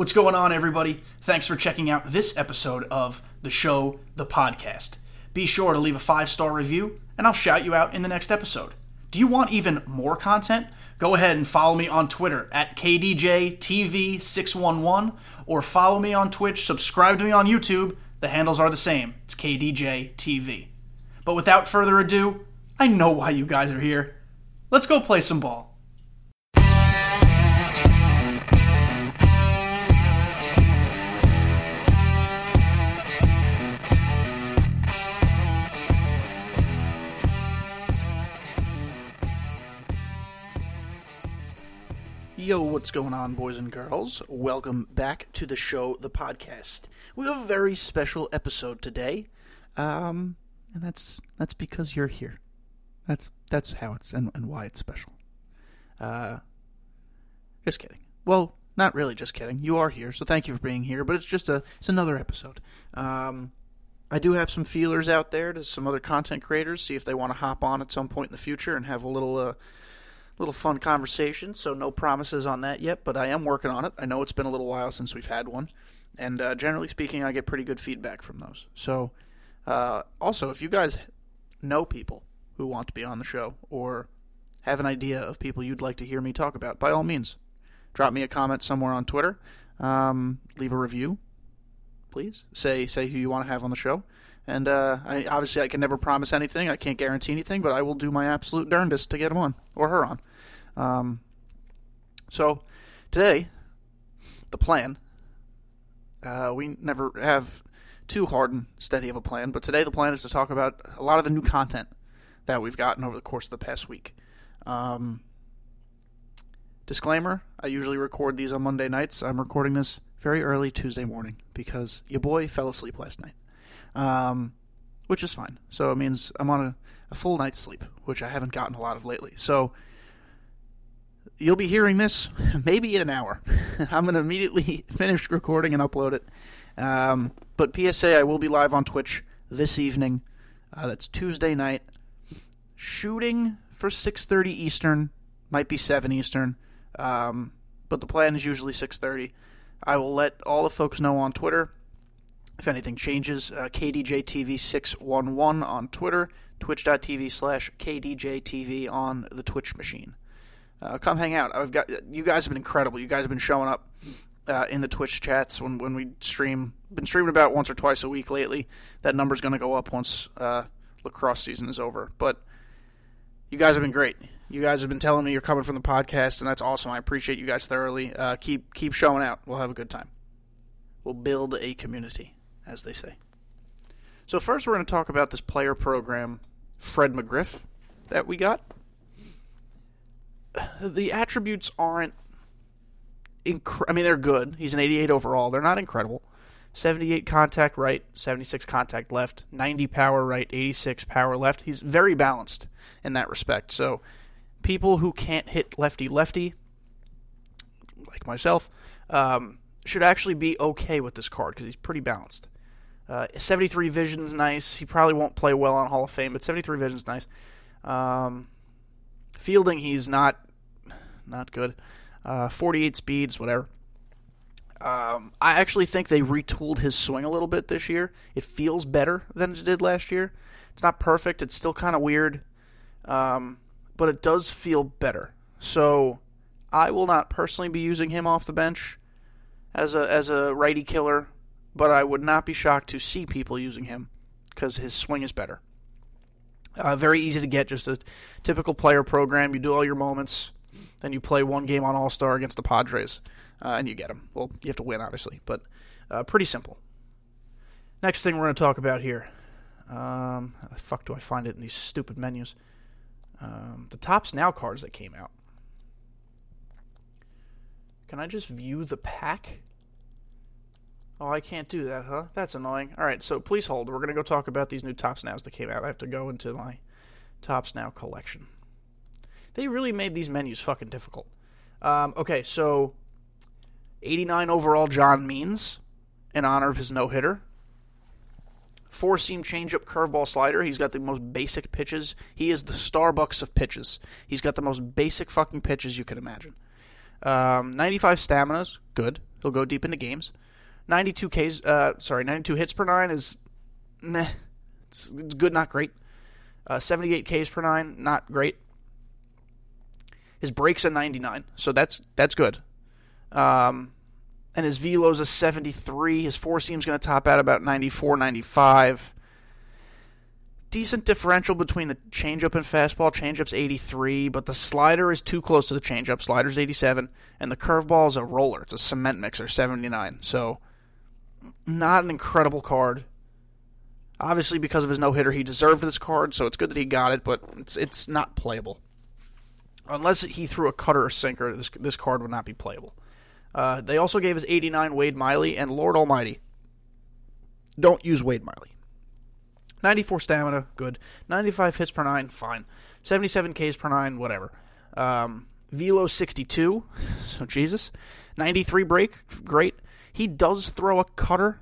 What's going on, everybody? Thanks for checking out this episode of the show, the podcast. Be sure to leave a five star review, and I'll shout you out in the next episode. Do you want even more content? Go ahead and follow me on Twitter at KDJTV611 or follow me on Twitch, subscribe to me on YouTube. The handles are the same. It's KDJTV. But without further ado, I know why you guys are here. Let's go play some ball. Yo, what's going on, boys and girls? Welcome back to the show, the podcast. We have a very special episode today, um, and that's that's because you're here. That's that's how it's and, and why it's special. Uh, just kidding. Well, not really. Just kidding. You are here, so thank you for being here. But it's just a it's another episode. Um, I do have some feelers out there to some other content creators, see if they want to hop on at some point in the future and have a little uh, little fun conversation. So no promises on that yet, but I am working on it. I know it's been a little while since we've had one, and uh, generally speaking, I get pretty good feedback from those. So uh, also, if you guys know people who want to be on the show or have an idea of people you'd like to hear me talk about, by all means, drop me a comment somewhere on Twitter. Um, leave a review, please. Say say who you want to have on the show. And uh, I, obviously, I can never promise anything. I can't guarantee anything, but I will do my absolute darndest to get him on or her on. Um, so today, the plan. Uh, we never have too hard and steady of a plan, but today the plan is to talk about a lot of the new content that we've gotten over the course of the past week. Um, disclaimer: I usually record these on Monday nights. I'm recording this very early Tuesday morning because your boy fell asleep last night, um, which is fine. So it means I'm on a, a full night's sleep, which I haven't gotten a lot of lately. So you'll be hearing this maybe in an hour. I'm going to immediately finish recording and upload it. Um, but PSA, I will be live on Twitch this evening. Uh, that's Tuesday night. Shooting for 6:30 Eastern, might be 7 Eastern, um, but the plan is usually 6:30. I will let all the folks know on Twitter if anything changes. Uh, KDJTV611 on Twitter, twitch.tv slash KDJTV on the Twitch machine. Uh, come hang out. I've got you guys have been incredible. You guys have been showing up uh, in the Twitch chats when when we stream. Been streaming about once or twice a week lately. That number's going to go up once uh, lacrosse season is over. But you guys have been great. You guys have been telling me you're coming from the podcast, and that's awesome. I appreciate you guys thoroughly. Uh, keep keep showing out. We'll have a good time. We'll build a community, as they say. So first, we're going to talk about this player program, Fred McGriff, that we got the attributes aren't. Inc- I mean, they're good. He's an 88 overall. They're not incredible. 78 contact right, 76 contact left, 90 power right, 86 power left. He's very balanced in that respect. So, people who can't hit lefty lefty, like myself, um, should actually be okay with this card because he's pretty balanced. Uh, 73 vision's nice. He probably won't play well on Hall of Fame, but 73 vision's nice. Um, Fielding, he's not not good. Uh, 48 speeds, whatever. Um, I actually think they retooled his swing a little bit this year. It feels better than it did last year. It's not perfect. It's still kind of weird, um, but it does feel better. So I will not personally be using him off the bench as a as a righty killer, but I would not be shocked to see people using him because his swing is better. Uh, very easy to get, just a typical player program. You do all your moments, then you play one game on All Star against the Padres, uh, and you get them. Well, you have to win, obviously, but uh, pretty simple. Next thing we're going to talk about here. Um, how the fuck do I find it in these stupid menus? Um, the Topps Now cards that came out. Can I just view the pack? Oh, I can't do that, huh? That's annoying. All right, so please hold. We're going to go talk about these new Topps Nows that came out. I have to go into my Topps Now collection. They really made these menus fucking difficult. Um, okay, so 89 overall John Means in honor of his no hitter. Four seam changeup curveball slider. He's got the most basic pitches. He is the Starbucks of pitches. He's got the most basic fucking pitches you can imagine. Um, 95 staminas, good. He'll go deep into games. 92 Ks, uh, sorry, 92 hits per nine is meh. It's, it's good, not great. Uh, 78 Ks per nine, not great. His breaks a 99, so that's that's good. Um, and his velo's a 73. His four seam's going to top out about 94, 95. Decent differential between the changeup and fastball. Changeup's 83, but the slider is too close to the changeup. Slider's 87, and the curveball is a roller. It's a cement mixer, 79. So, not an incredible card. Obviously, because of his no hitter, he deserved this card, so it's good that he got it, but it's it's not playable. Unless he threw a cutter or sinker, this this card would not be playable. Uh, they also gave us 89 Wade Miley, and Lord Almighty, don't use Wade Miley. 94 stamina, good. 95 hits per nine, fine. 77 Ks per nine, whatever. Um, Velo 62, so Jesus. 93 break, great. He does throw a cutter,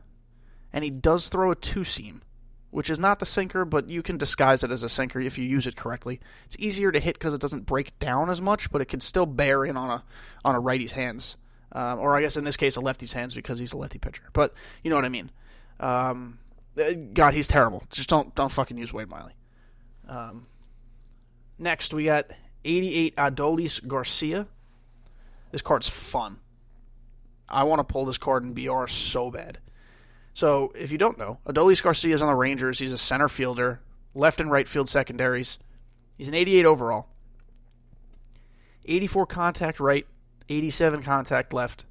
and he does throw a two seam, which is not the sinker, but you can disguise it as a sinker if you use it correctly. It's easier to hit because it doesn't break down as much, but it can still bear in on a on a righty's hands um, or I guess in this case a lefty's hands because he's a lefty pitcher. But you know what I mean. Um, uh, God, he's terrible. Just don't don't fucking use Wade Miley. Um, next, we got 88 Adolis Garcia. This card's fun. I want to pull this card in BR so bad. So, if you don't know, Adolis Garcia is on the Rangers. He's a center fielder, left and right field secondaries. He's an 88 overall. 84 contact right, 87 contact left,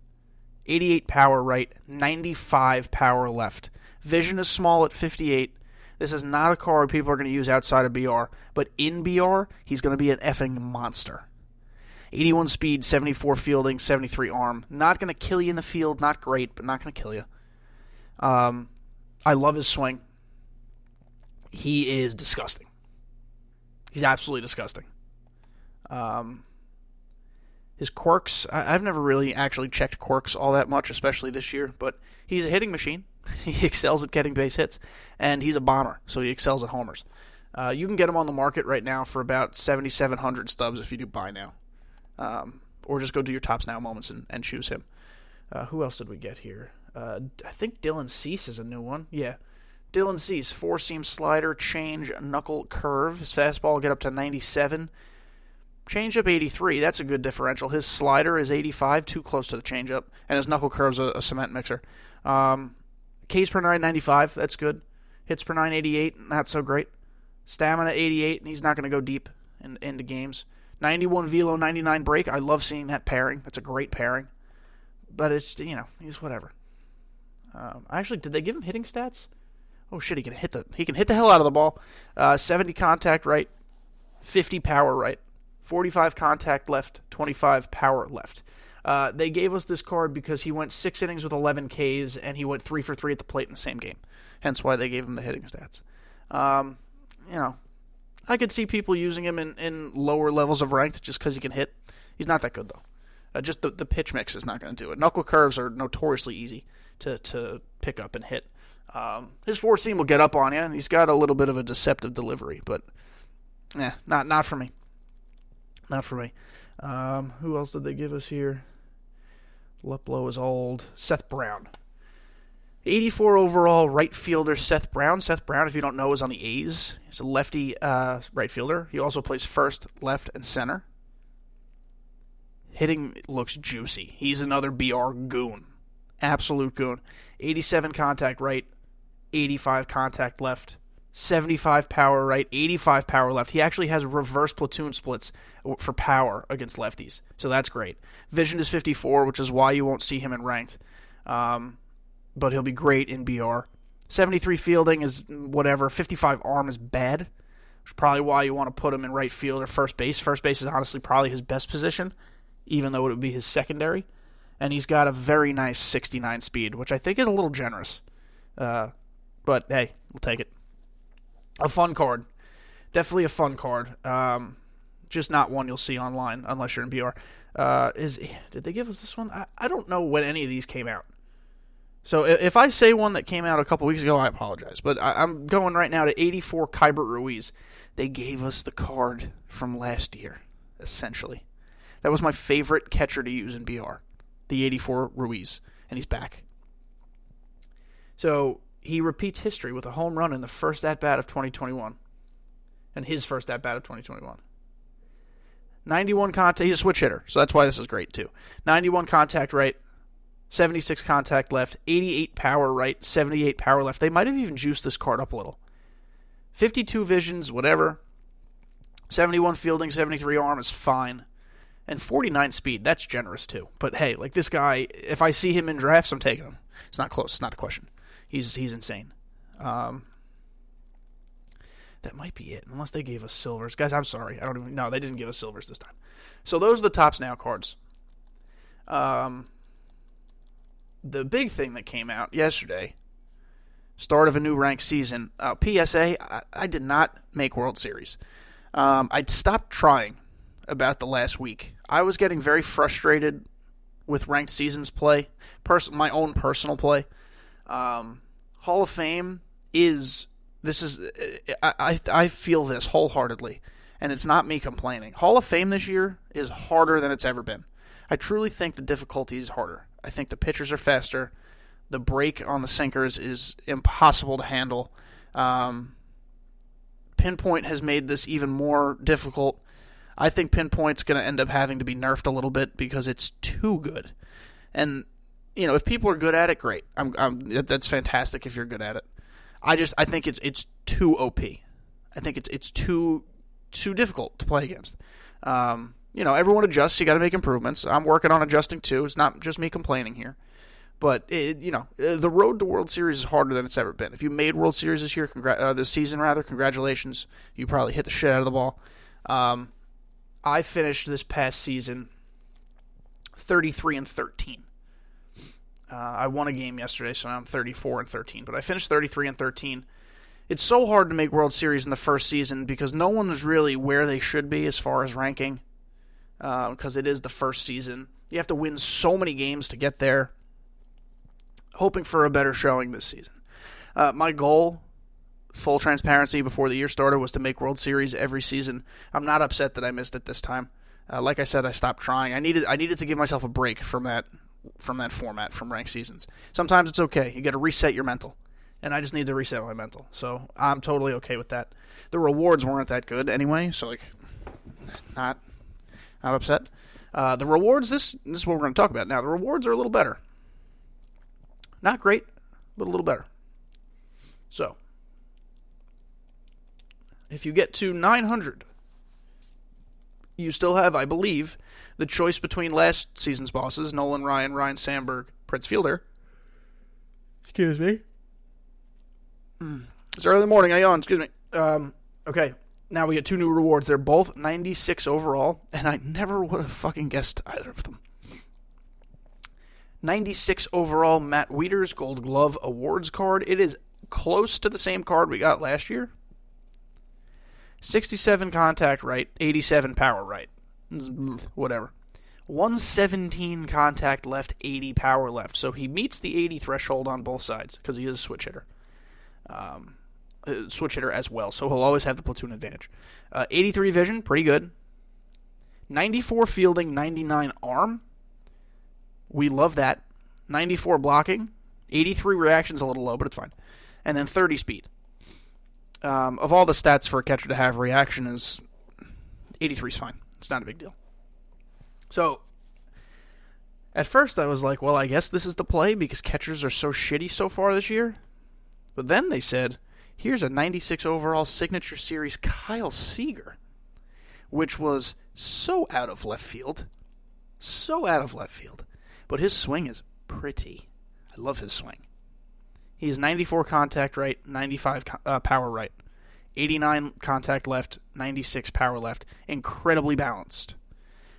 88 power right, 95 power left. Vision is small at 58. This is not a card people are going to use outside of BR, but in BR, he's going to be an effing monster. 81 speed, 74 fielding, 73 arm. Not going to kill you in the field, not great, but not going to kill you. Um, I love his swing. He is disgusting. He's absolutely disgusting. Um, his quirks, I, have never really actually checked quirks all that much, especially this year, but he's a hitting machine. he excels at getting base hits, and he's a bomber, so he excels at homers. Uh, you can get him on the market right now for about 7,700 stubs if you do buy now. Um, or just go to your Topps Now moments and, and choose him. Uh, who else did we get here? Uh, I think Dylan Cease is a new one. Yeah. Dylan Cease, four seam slider, change, knuckle curve. His fastball get up to 97. Changeup 83, that's a good differential. His slider is 85, too close to the changeup, and his knuckle curve's a, a cement mixer. Um, Ks per 995, that's good. Hits per 988, not so great. Stamina 88, and he's not going to go deep in, into games. 91 velo, 99 break. I love seeing that pairing. That's a great pairing. But it's you know he's whatever. Um, actually, did they give him hitting stats? Oh shit, he can hit the he can hit the hell out of the ball. Uh, 70 contact right, 50 power right. 45 contact left, 25 power left. Uh, they gave us this card because he went six innings with 11 Ks and he went three for three at the plate in the same game. Hence why they gave him the hitting stats. Um, you know, I could see people using him in, in lower levels of ranked just because he can hit. He's not that good though. Uh, just the, the pitch mix is not going to do it. Knuckle curves are notoriously easy to, to pick up and hit. Um, his four seam will get up on you, and he's got a little bit of a deceptive delivery, but yeah, not not for me. Not for me. Um, who else did they give us here? Luplow is old. Seth Brown. 84 overall right fielder Seth Brown. Seth Brown, if you don't know, is on the A's. He's a lefty uh, right fielder. He also plays first, left, and center. Hitting looks juicy. He's another BR goon. Absolute goon. 87 contact right, 85 contact left. 75 power right, 85 power left. He actually has reverse platoon splits for power against lefties, so that's great. Vision is 54, which is why you won't see him in ranked, um, but he'll be great in BR. 73 fielding is whatever. 55 arm is bad, which is probably why you want to put him in right field or first base. First base is honestly probably his best position, even though it would be his secondary. And he's got a very nice 69 speed, which I think is a little generous. Uh, but hey, we'll take it a fun card. Definitely a fun card. Um, just not one you'll see online unless you're in BR. Uh, is did they give us this one? I, I don't know when any of these came out. So if I say one that came out a couple weeks ago, I apologize. But I, am going right now to 84 Keibert Ruiz. They gave us the card from last year, essentially. That was my favorite catcher to use in BR, the 84 Ruiz. and he's back. So he repeats history with a home run in the first at bat of 2021, and his first at bat of 2021. 91 contact. He's a switch hitter, so that's why this is great too. 91 contact right, 76 contact left, 88 power right, 78 power left. They might have even juiced this card up a little. 52 visions, whatever. 71 fielding, 73 arm is fine. And 49 speed, that's generous too. But hey, like this guy, if I see him in drafts, I'm taking him. It's not close. It's not a question. He's he's insane. Um, that might be it, unless they gave us silvers. Guys, I'm sorry. I don't even. No, they didn't give us silvers this time. So those are the Topps Now cards. Um, the big thing that came out yesterday, start of a new ranked season. Uh, PSA, I, I, did not make World Series. Um, I'd stopped trying about the last week. I was getting very frustrated with ranked seasons play, pers- my own personal play. Um, Hall of Fame is this is I, I I feel this wholeheartedly, and it's not me complaining. Hall of Fame this year is harder than it's ever been. I truly think the difficulty is harder. I think the pitchers are faster. The break on the sinkers is impossible to handle. Um, pinpoint has made this even more difficult. I think pinpoint's going to end up having to be nerfed a little bit because it's too good. And you know, if people are good at it, great. I'm, I'm, that's fantastic if you're good at it. I just I think it's it's too OP. I think it's it's too too difficult to play against. Um, you know, everyone adjusts. You got to make improvements. I'm working on adjusting too. It's not just me complaining here, but it, you know, uh, the road to World Series is harder than it's ever been. If you made World Series this year, congr- uh, this season rather, congratulations. You probably hit the shit out of the ball. Um, I finished this past season 33 and 13. Uh, I won a game yesterday, so now I'm 34 and 13. But I finished 33 and 13. It's so hard to make World Series in the first season because no one is really where they should be as far as ranking. Because uh, it is the first season, you have to win so many games to get there. Hoping for a better showing this season. Uh, my goal, full transparency, before the year started, was to make World Series every season. I'm not upset that I missed it this time. Uh, like I said, I stopped trying. I needed I needed to give myself a break from that from that format from ranked seasons. Sometimes it's okay. You got to reset your mental. And I just need to reset my mental. So I'm totally okay with that. The rewards weren't that good anyway, so like not not upset. Uh, the rewards this this is what we're going to talk about now. The rewards are a little better. Not great, but a little better. So, if you get to 900, you still have, I believe, the choice between last season's bosses Nolan Ryan, Ryne Sandberg, Prince Fielder. Excuse me. Mm. It's early in the morning. I yawn. Excuse me. Um, okay. Now we get two new rewards. They're both 96 overall, and I never would have fucking guessed either of them. 96 overall Matt Wieters Gold Glove Awards card. It is close to the same card we got last year. 67 contact right, 87 power right. Whatever. 117 contact left, 80 power left. So he meets the 80 threshold on both sides because he is a switch hitter. Um, uh, switch hitter as well, so he'll always have the platoon advantage. Uh, 83 vision, pretty good. 94 fielding, 99 arm. We love that. 94 blocking. 83 reactions, a little low, but it's fine. And then 30 speed. Um, of all the stats for a catcher to have, reaction is 83 is fine. It's not a big deal. So, at first I was like, well, I guess this is the play because catchers are so shitty so far this year. But then they said, here's a 96 overall signature series Kyle Seager, which was so out of left field. So out of left field. But his swing is pretty. I love his swing. He is 94 contact right, 95 uh, power right, 89 contact left, 96 power left. Incredibly balanced.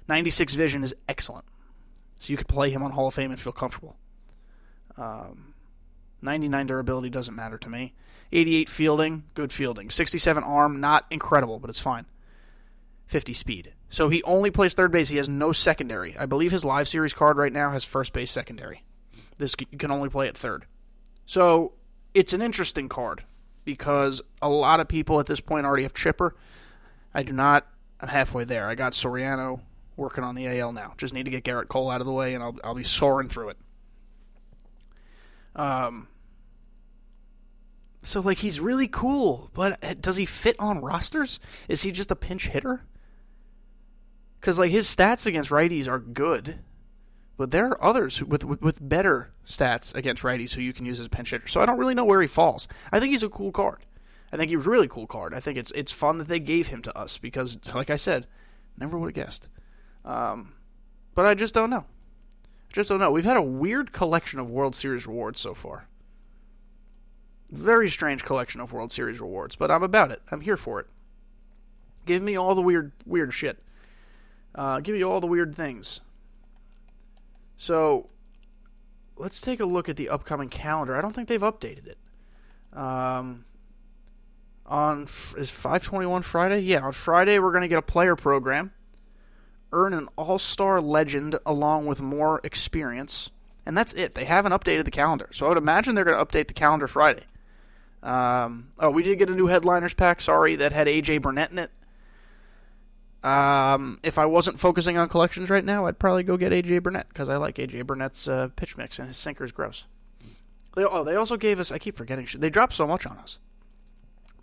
96 vision is excellent. So you could play him on Hall of Fame and feel comfortable. Um, 99 durability doesn't matter to me. 88 fielding, good fielding. 67 arm, not incredible, but it's fine. 50 speed. So he only plays third base. He has no secondary. I believe his live series card right now has first base secondary. This can only play at third. So it's an interesting card because a lot of people at this point already have Chipper. I do not. I'm halfway there. I got Soriano working on the AL now. Just need to get Gerrit Cole out of the way, and I'll I'll be soaring through it. Um, so like he's really cool, but uh, does he fit on rosters? Is he just a pinch hitter? Because like his stats against righties are good, but there are others with, with with better stats against righties who you can use as a pinch hitter. So I don't really know where he falls. I think he's a cool card. I think he's a really cool card. I think it's it's fun that they gave him to us because, like I said, never would have guessed. Um, but I just don't know. I just don't know. We've had a weird collection of World Series rewards so far. Very strange collection of World Series rewards, but I'm about it. I'm here for it. Give me all the weird weird shit. Uh, give me all the weird things. So, let's take a look at the upcoming calendar. I don't think they've updated it. Um, on is 521 Friday? Yeah, on Friday we're going to get a player program, earn an all-star legend along with more experience, and that's it. They haven't updated the calendar. So I would imagine they're going to update the calendar Friday. Um, oh, we did get a new headliners pack. Sorry, that had AJ Burnett in it. Um, if I wasn't focusing on collections right now, I'd probably go get AJ Burnett because I like AJ Burnett's uh, pitch mix and his sinker is gross. They, oh, they also gave us. I keep forgetting. They dropped so much on us.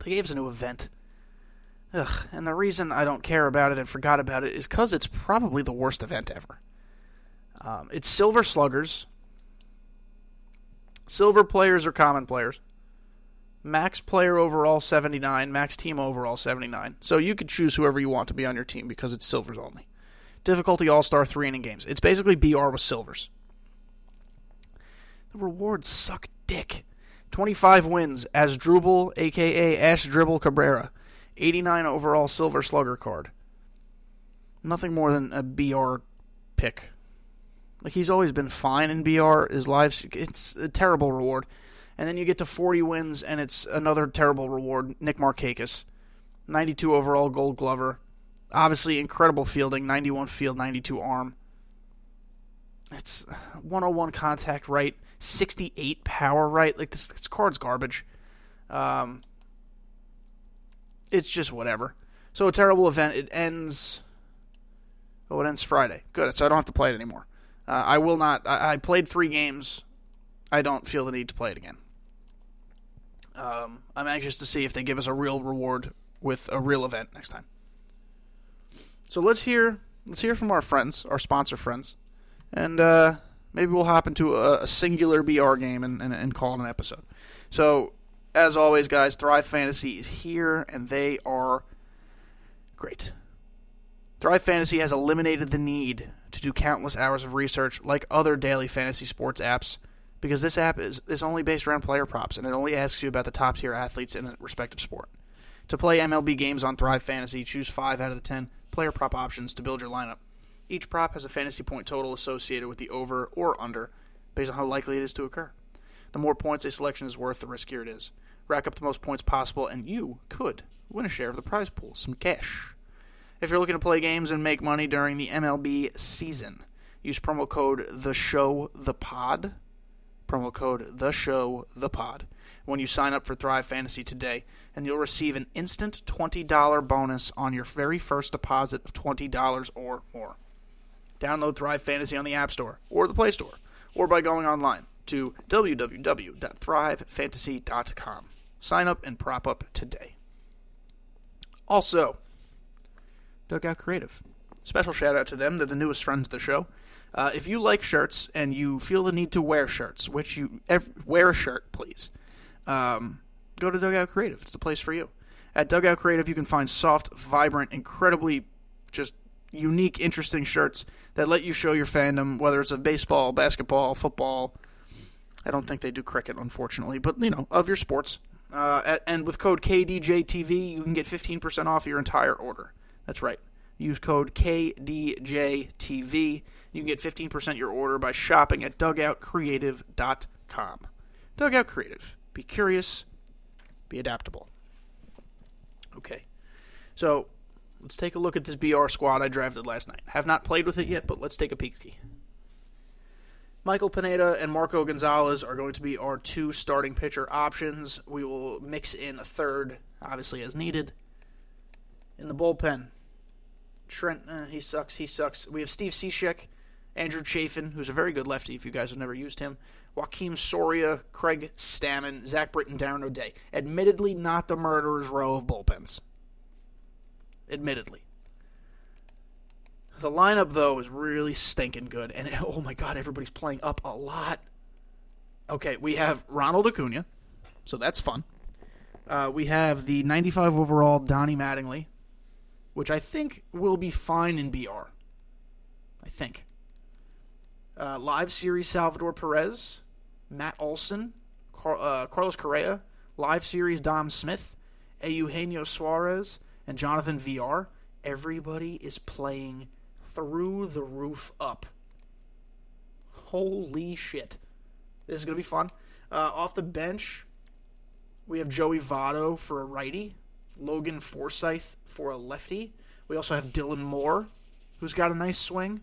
They gave us a new event. Ugh, and the reason I don't care about it and forgot about it is because it's probably the worst event ever. Um, it's Silver Sluggers. Silver players are common players. Max player overall 79, max team overall 79. So you could choose whoever you want to be on your team because it's silvers only. Difficulty all star three inning games. It's basically BR with silvers. The rewards suck dick. 25 wins Asdrubal, aka Ash Dribble Cabrera. 89 overall silver slugger card. Nothing more than a BR pick. Like he's always been fine in BR. His lives, it's a terrible reward and then you get to 40 wins, and it's another terrible reward. Nick Markakis, 92 overall Gold Glover, obviously incredible fielding, 91 field, 92 arm. It's 101 contact right, 68 power right. Like this, this card's garbage. Um, it's just whatever. So a terrible event. It ends. Oh, it ends Friday. Good. So I don't have to play it anymore. Uh, I will not. I, I played three games. I don't feel the need to play it again. Um, I'm anxious to see if they give us a real reward with a real event next time. So let's hear let's hear from our friends, our sponsor friends, and uh, maybe we'll hop into a, a singular BR game and, and, and call it an episode. So as always, guys, Thrive Fantasy is here, and they are great. Thrive Fantasy has eliminated the need to do countless hours of research like other daily fantasy sports apps because this app is, is only based around player props and it only asks you about the top tier athletes in a respective sport. To play MLB games on Thrive Fantasy, choose 5 out of the 10 player prop options to build your lineup. Each prop has a fantasy point total associated with the over or under based on how likely it is to occur. The more points a selection is worth, the riskier it is. Rack up the most points possible, and you could win a share of the prize pool, some cash. If you're looking to play games and make money during the MLB season, use promo code the show the pod promo code the show the pod when you sign up for Thrive Fantasy today, and you'll receive an instant $20 bonus on your very first deposit of $20 or more. Download Thrive Fantasy on the App Store or the Play Store, or by going online to www.thrivefantasy.com. Sign up and prop up today. Also, Dugout Creative. Special shout out to them. They're the newest friends of the show. Uh, if you like shirts and you feel the need to wear shirts, which you wear a shirt, please, um, go to Dugout Creative. It's the place for you. At Dugout Creative, you can find soft, vibrant, incredibly just unique, interesting shirts that let you show your fandom, whether it's of baseball, basketball, football. I don't think they do cricket, unfortunately, but you know, of your sports. Uh, at, and with code KDJTV, you can get 15% off your entire order. That's right. Use code KDJTV. You can get 15% your order by shopping at dugoutcreative.com. Dugout Creative. Be curious, be adaptable. Okay. So, let's take a look at this BR squad I drafted last night. Have not played with it yet, but let's take a peek. Michael Pineda and Marco Gonzalez are going to be our two starting pitcher options. We will mix in a third, obviously as needed. In the bullpen, Trent, uh, he sucks. He sucks. We have Steve Cishek, Andrew Chafin, who's a very good lefty if you guys have never used him. Joakim Soria, Craig Stammen, Zach Britton, Darren O'Day. Admittedly, not the murderer's row of bullpens. Admittedly. The lineup, though, is really stinking good. And oh my God, everybody's playing up a lot. Okay, we have Ronald Acuna, so that's fun. Uh, we have the 95 overall Donnie Mattingly, which I think will be fine in BR. I think. Uh, live series Salvador Perez, Matt Olson, Car- uh, Carlos Correa, live series Dom Smith, Eugenio Suarez, and Jonathan Villar. Everybody is playing through the roof up. Holy shit. This is going to be fun. Uh, off the bench, we have Joey Votto for a righty, Logan Forsythe for a lefty. We also have Dylan Moore, who's got a nice swing.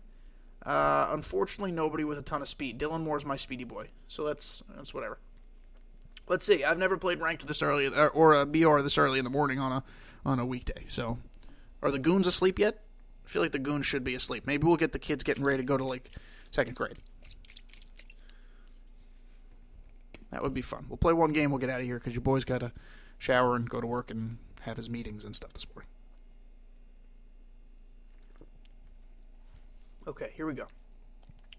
Uh, unfortunately, nobody with a ton of speed. Dylan Moore's my speedy boy, so that's that's whatever. Let's see. I've never played ranked this early or, or a BR this early in the morning on a on a weekday. So, are the goons asleep yet? I feel like the goons should be asleep. Maybe we'll get the kids getting ready to go to like second grade. That would be fun. We'll play one game. We'll get out of here because your boy's got to shower and go to work and have his meetings and stuff this morning. Okay, here we go.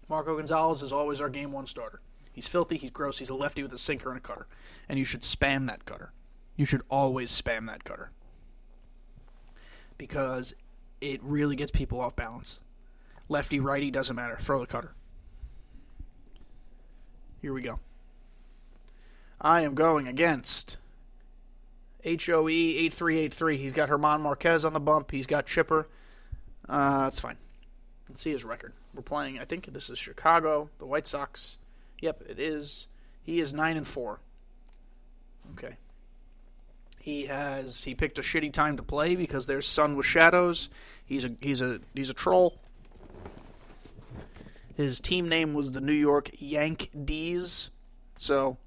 Marco Gonzalez is always our game one starter. He's filthy, he's gross, he's a lefty with a sinker and a cutter. And you should spam that cutter. You should always spam that cutter. Because it really gets people off balance. Lefty, righty, doesn't matter. Throw the cutter. Here we go. I am going against HOE 8383. He's got German Marquez on the bump. He's got Chipper. Uh, that's fine. Let's see his record. We're playing, I think this is Chicago, the White Sox. Yep, it is. He is 9 and 4. Okay. He has he picked a shitty time to play because there's sun with shadows. He's a he's a he's a troll. His team name was the New York Yank D's. So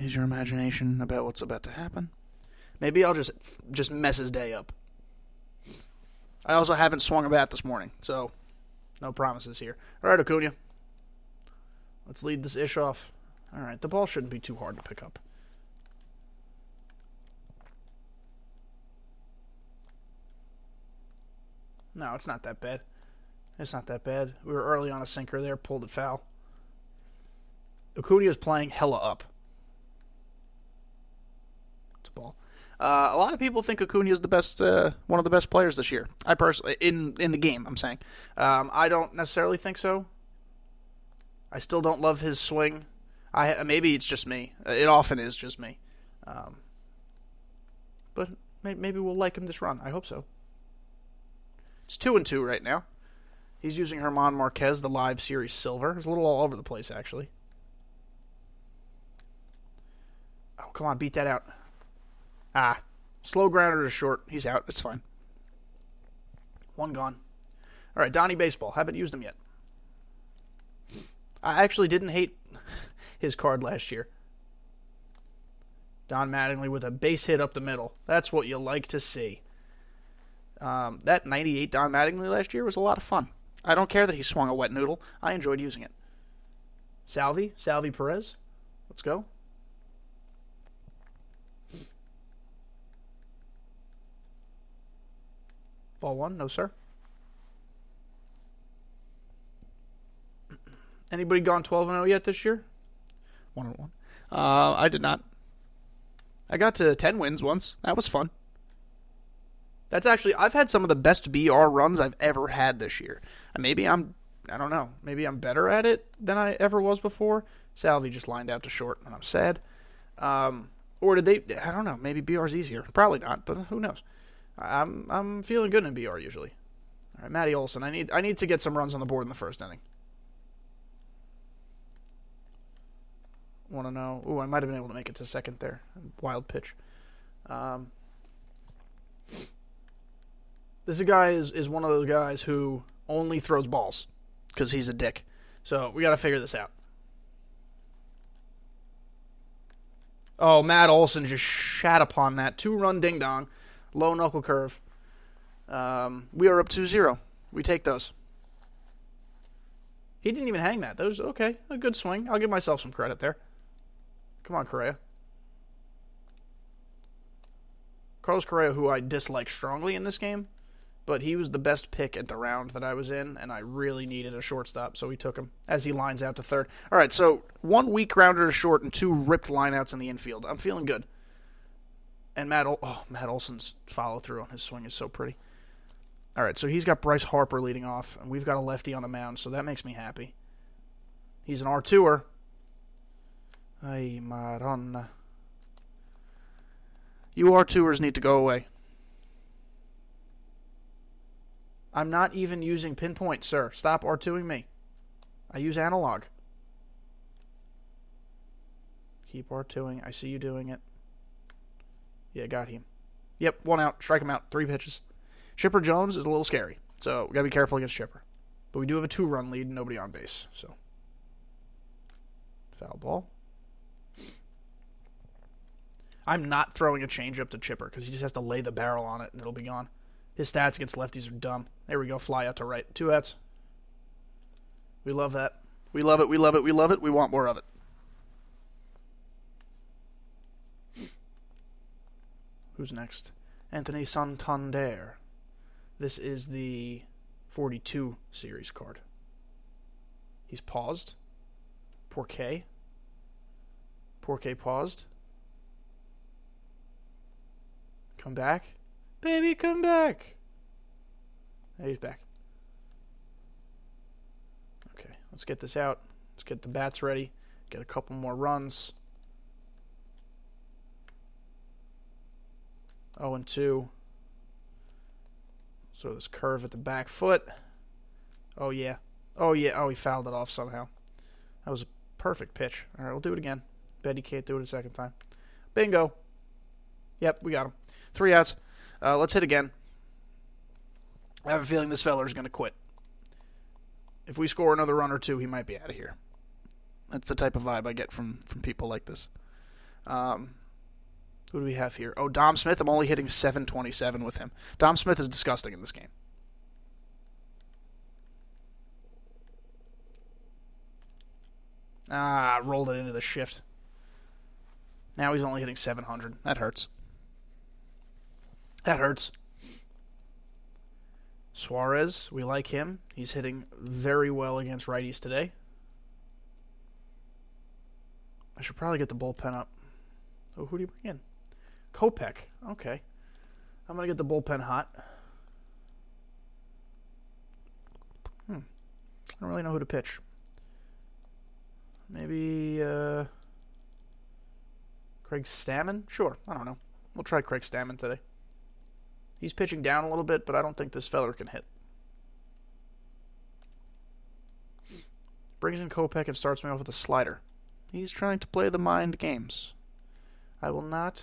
use your imagination about what's about to happen. Maybe I'll just just mess his day up. I also haven't swung a bat this morning, so no promises here. All right, Acuna. Let's lead this ish off. All right, the ball shouldn't be too hard to pick up. No, it's not that bad. It's not that bad. We were early on a sinker there, pulled it foul. Acuna is playing hella up. It's a ball. Uh, a lot of people think Acuna is the best, uh, one of the best players this year. I personally, in in the game, I'm saying, um, I don't necessarily think so. I still don't love his swing. I maybe it's just me. It often is just me. Um, but maybe we'll like him this run. I hope so. It's two and two right now. He's using German Marquez, the live series silver. It's a little all over the place actually. Oh, come on, beat that out. Ah, slow grounder to short. He's out. It's fine. One gone. All right, Donnie Baseball. Haven't used him yet. I actually didn't hate his card last year. Don Mattingly with a base hit up the middle. That's what you like to see. Um, that 98 Don Mattingly last year was a lot of fun. I don't care that he swung a wet noodle. I enjoyed using it. Salvi, Salvi Perez. Let's go. Ball one, no sir. Anybody gone 12 and 0 yet this year? 1 and 1. Uh, I did not. I got to 10 wins once. That was fun. That's actually I've had some of the best BR runs I've ever had this year. Maybe I'm I don't know. Maybe I'm better at it than I ever was before. Salvi just lined out to short, and I'm sad. Um, or did they? I don't know. Maybe BR's easier. Probably not, but who knows? I'm I'm feeling good in BR usually. All right, Matty Olson. I need I need to get some runs on the board in the first inning. Want to know? Oh, I might have been able to make it to second there. Wild pitch. Um, this guy is is one of those guys who only throws balls because he's a dick. So we got to figure this out. Oh, Matt Olson just shat upon that two run ding dong, low knuckle curve. Um, we are up 2 0. We take those. He didn't even hang that. That was okay. A good swing. I'll give myself some credit there. Come on, Correa. Carlos Correa, who I dislike strongly in this game, but he was the best pick at the round that I was in, and I really needed a shortstop, so we took him as he lines out to third. All right, so one weak rounder to short and two ripped lineouts in the infield. I'm feeling good. And Matt, Ol- oh, Matt Olson's follow through on his swing is so pretty. All right, so he's got Bryce Harper leading off, and we've got a lefty on the mound, so that makes me happy. He's an R2er. Ay, Madonna. You R2ers need to go away. I'm not even using pinpoint, sir. Stop R2ing me. I use analog. Keep R2ing. I see you doing it. Yeah, got him. Yep, one out. Strike him out. Three pitches. Chipper Jones is a little scary, so we gotta be careful against Chipper. But we do have a two-run lead, nobody on base, so foul ball. I'm not throwing a changeup to Chipper because he just has to lay the barrel on it and it'll be gone. His stats against lefties are dumb. There we go, fly out to right. Two outs. We love that. We love it. We love it. We love it. We want more of it. Who's next? Anthony Santander. This is the 42 series card. He's paused. Porquet. Porquet paused. Come back. Baby, come back. Hey, he's back. Okay, let's get this out. Let's get the bats ready. Get a couple more runs. 0 and 2. So this curve at the back foot. Oh yeah. Oh yeah. Oh, he fouled it off somehow. That was a perfect pitch. All right, we'll do it again. Bet he can't do it a second time. Bingo. Yep, we got him. Three outs. Uh, let's hit again. I have a feeling this feller's going to quit. If we score another run or two, he might be out of here. That's the type of vibe I get from from people like this. Um, who do we have here? Oh, Dom Smith. I'm only hitting 727 with him. Dom Smith is disgusting in this game. Ah, rolled it into the shift. Now he's only hitting 700. That hurts. That hurts. Suarez, we like him. He's hitting very well against righties today. I should probably get the bullpen up. Oh, who do you bring in? Kopech. Okay. I'm going to get the bullpen hot. Hmm. I don't really know who to pitch. Maybe uh, Craig Stammen? Sure. I don't know. We'll try Craig Stammen today. He's pitching down a little bit, but I don't think this feller can hit. Brings in Kopech and starts me off with a slider. He's trying to play the mind games. I will not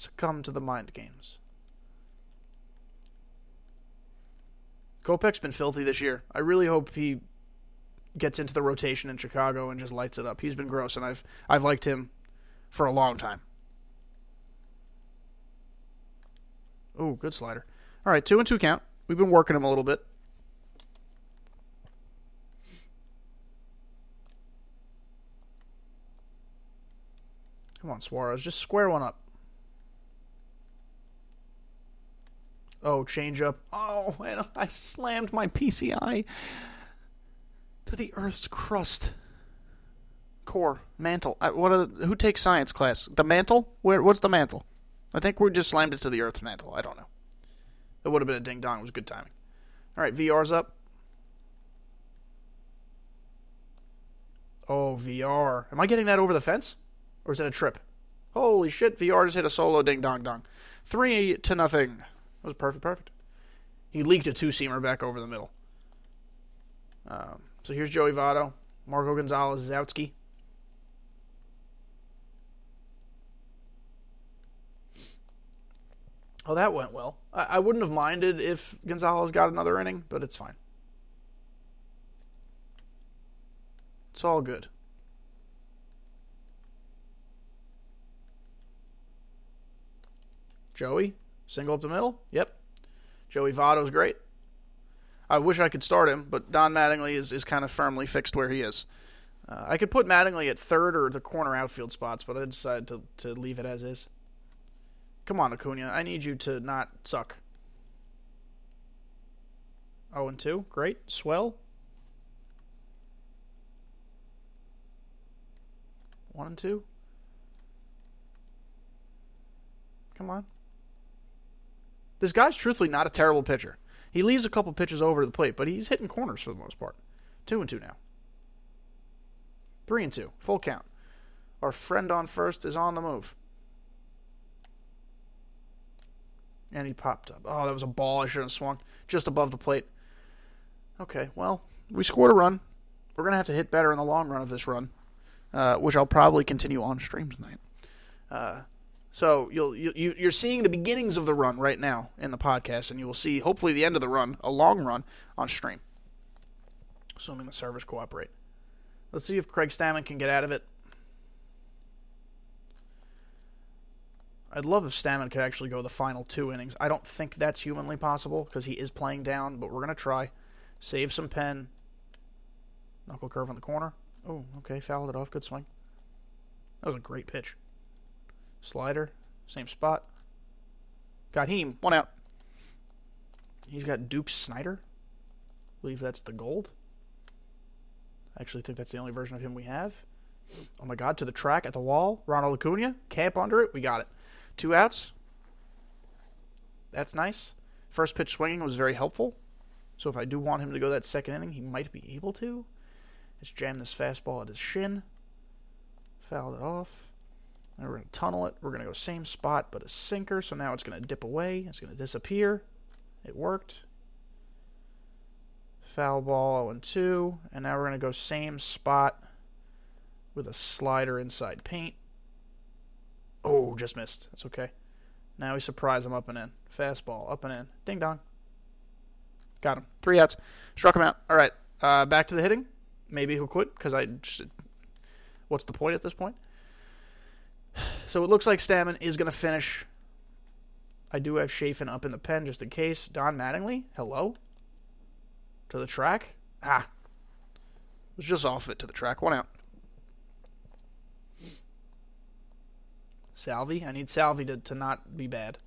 succumb to the mind games. Kopech's been filthy this year. I really hope he gets into the rotation in Chicago and just lights it up. He's been gross, and I've I've liked him for a long time. Oh, good slider. All right, two and two count. We've been working him a little bit. Come on, Suarez, just square one up. Oh, change up. Oh, and I slammed my PCI to the Earth's crust. Core, mantle. Uh, what? Are, who takes science class? The mantle? Where? What's the mantle? I think we just slammed it to the Earth's mantle. I don't know. It would have been a ding dong. It was good timing. All right, Villar's up. Oh, Villar. Am I getting that over the fence? Or is that a trip? Holy shit, Villar just hit a solo ding dong dong. Three to nothing. That was perfect, perfect. He leaked a two seamer back over the middle. Um, so here's Joey Votto, Marco Gonzalez, Zoutsky. Oh, that went well. I, I wouldn't have minded if Gonzalez got another inning, but it's fine. It's all good. Joey, single up the middle. Yep. Joey Votto's great. I wish I could start him, but Don Mattingly is, is kind of firmly fixed where he is. Uh, I could put Mattingly at third or the corner outfield spots, but I decided to, to leave it as is. Come on, Acuna. I need you to not suck. 0 and 2. Great. Swell. 1 and 2. Come on. This guy's truthfully not a terrible pitcher. He leaves a couple pitches over the plate, but he's hitting corners for the most part. 2 and 2 now. 3 and 2. Full count. Our friend on first is on the move. And he popped up. Oh, that was a ball I shouldn't have swung just above the plate. Okay, well, we scored a run. We're going to have to hit better in the long run of this run, uh, which I'll probably continue on stream tonight. Uh, so you'll you, you're seeing the beginnings of the run right now in the podcast, and you will see hopefully the end of the run, a long run on stream, assuming the servers cooperate. Let's see if Craig Stammen can get out of it. I'd love if Stammen could actually go the final two innings. I don't think that's humanly possible because he is playing down, but we're gonna try. Save some pen. Knuckle curve on the corner. Oh, okay, fouled it off. Good swing. That was a great pitch. Slider, same spot. Got him. One out. He's got Duke Snider. I believe that's the gold. I actually think that's the only version of him we have. Oh my god, to the track at the wall. Ronald Acuna. Camp under it. We got it. Two outs. That's nice. First pitch swinging was very helpful. So if I do want him to go that second inning, he might be able to. Let's jam this fastball at his shin. Fouled it off. And we're going to tunnel it. We're going to go same spot, but a sinker. So now it's going to dip away. It's going to disappear. It worked. Foul ball 0 and 2. And now we're going to go same spot with a slider inside paint. Oh, just missed. That's okay. Now we surprise him up and in. Fastball, up and in. Ding dong. Got him. Three outs. Struck him out. All right. Uh, back to the hitting. Maybe he'll quit because I. Just, what's the point at this point? So it looks like Stammen is going to finish. I do have Chafin up in the pen just in case. Don Mattingly, hello. To the track. Ah. Was just off it to the track. One out. Salvi. I need Salvi to, to not be bad.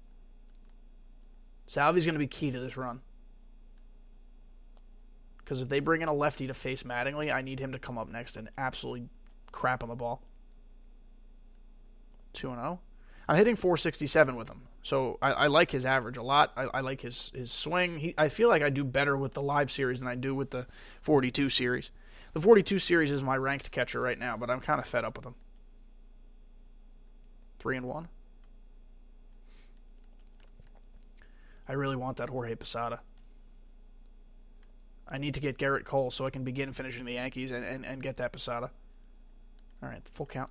Salvi's going to be key to this run. Because if they bring in a lefty to face Mattingly, I need him to come up next and absolutely crap on the ball. 2 and 0. I'm hitting 467 with him. So I, I like his average a lot. I, I like his, his swing. He, I feel like I do better with the live series than I do with the 42 series. The 42 series is my ranked catcher right now, but I'm kind of fed up with him. Three and one. I really want that Jorge Posada. I need to get Gerrit Cole so I can begin finishing the Yankees and, and, and get that Posada. All right, full count.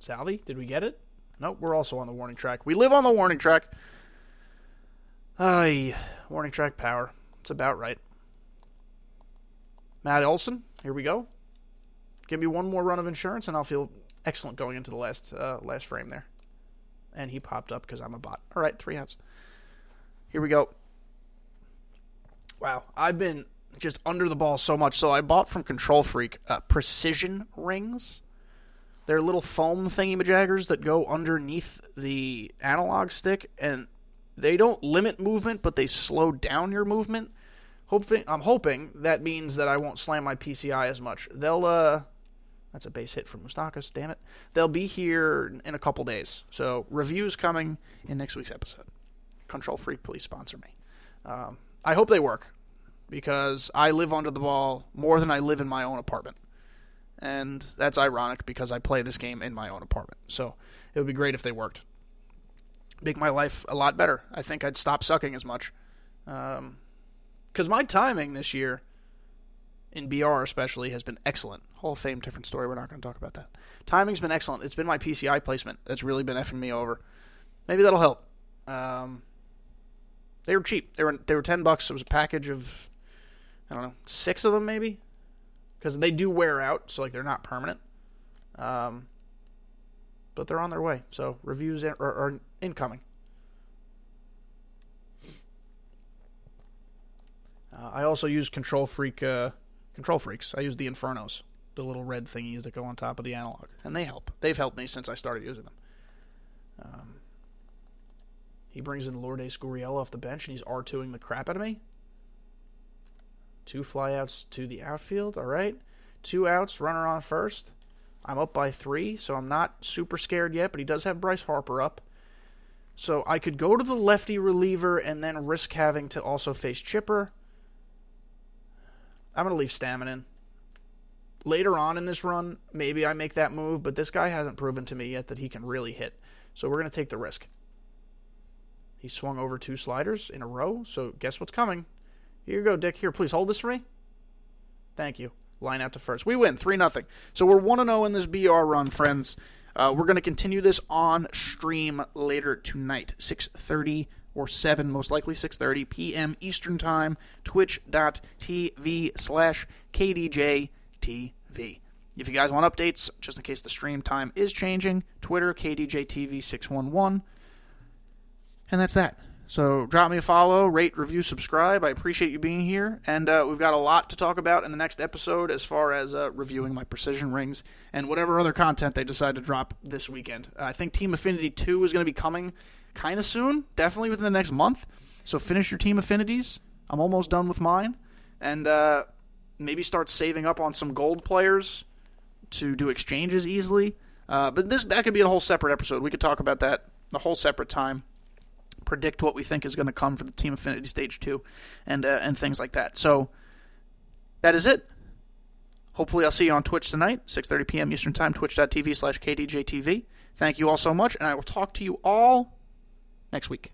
Salvi, did we get it? Nope, we're also on the warning track. We live on the warning track. Ay, warning track power. It's about right. Matt Olson, here we go. Give me one more run of insurance, and I'll feel excellent going into the last uh, last frame there. And he popped up because I'm a bot. All right, three outs. Here we go. Wow, I've been just under the ball so much. So I bought from KontrolFreek uh, precision rings. They're little foam thingy majaggers that go underneath the analog stick, and they don't limit movement, but they slow down your movement. Hoping, I'm hoping that means that I won't slam my PCI as much. They'll uh, that's a base hit from Moustakas. Damn it. They'll be here in a couple days. So reviews coming in next week's episode. KontrolFreek, please sponsor me. Um, I hope they work because I live under the ball more than I live in my own apartment. And that's ironic because I play this game in my own apartment. So it would be great if they worked. Make my life a lot better. I think I'd stop sucking as much. Because um, my timing this year in BR especially has been excellent. Hall of Fame, different story. We're not going to talk about that. Timing's been excellent. It's been my PCI placement that's really been effing me over. Maybe that'll help. Um, they were cheap. They were they were ten bucks. It was a package of I don't know six of them maybe, because they do wear out, so like they're not permanent. Um, but they're on their way. So reviews are, are incoming. Uh, I also use KontrolFreek, uh, KontrolFreeks. I use the Infernos, the little red thingies that go on top of the analog, and they help. They've helped me since I started using them. Um, he brings in Lord Gurriel off the bench, and he's R2ing the crap out of me. Two flyouts to the outfield. All right. Two outs, runner on first. I'm up by three, so I'm not super scared yet, but he does have Bryce Harper up. So I could go to the lefty reliever and then risk having to also face Chipper. I'm going to leave Stammen in. Later on in this run, maybe I make that move, but this guy hasn't proven to me yet that he can really hit. So we're going to take the risk. He swung over two sliders in a row, so guess what's coming? Here you go, Dick. Here, please hold this for me. Thank you. Line out to first. We win 3 0. So we're 1 0 in this BR run, friends. Uh, we're going to continue this on stream later tonight, 6.30 or 7, most likely 6.30 p.m. Eastern Time, twitch.tv slash KDJTV. If you guys want updates, just in case the stream time is changing, Twitter, KDJTV611. And that's that. So drop me a follow, rate, review, subscribe. I appreciate you being here. And uh, we've got a lot to talk about in the next episode as far as uh, reviewing my precision rings and whatever other content they decide to drop this weekend. I think Team Affinity 2 is going to be coming kind of soon, definitely within the next month. So finish your Team Affinities. I'm almost done with mine. And uh, maybe start saving up on some gold players to do exchanges easily. Uh, but this that could be a whole separate episode. We could talk about that a whole separate time predict what we think is going to come for the Team Affinity Stage 2 and, uh, and things like that. So that is it. Hopefully, I'll see you on Twitch tonight, 6.30 p.m. Eastern Time, twitch.tv slash KDJTV. Thank you all so much, and I will talk to you all next week.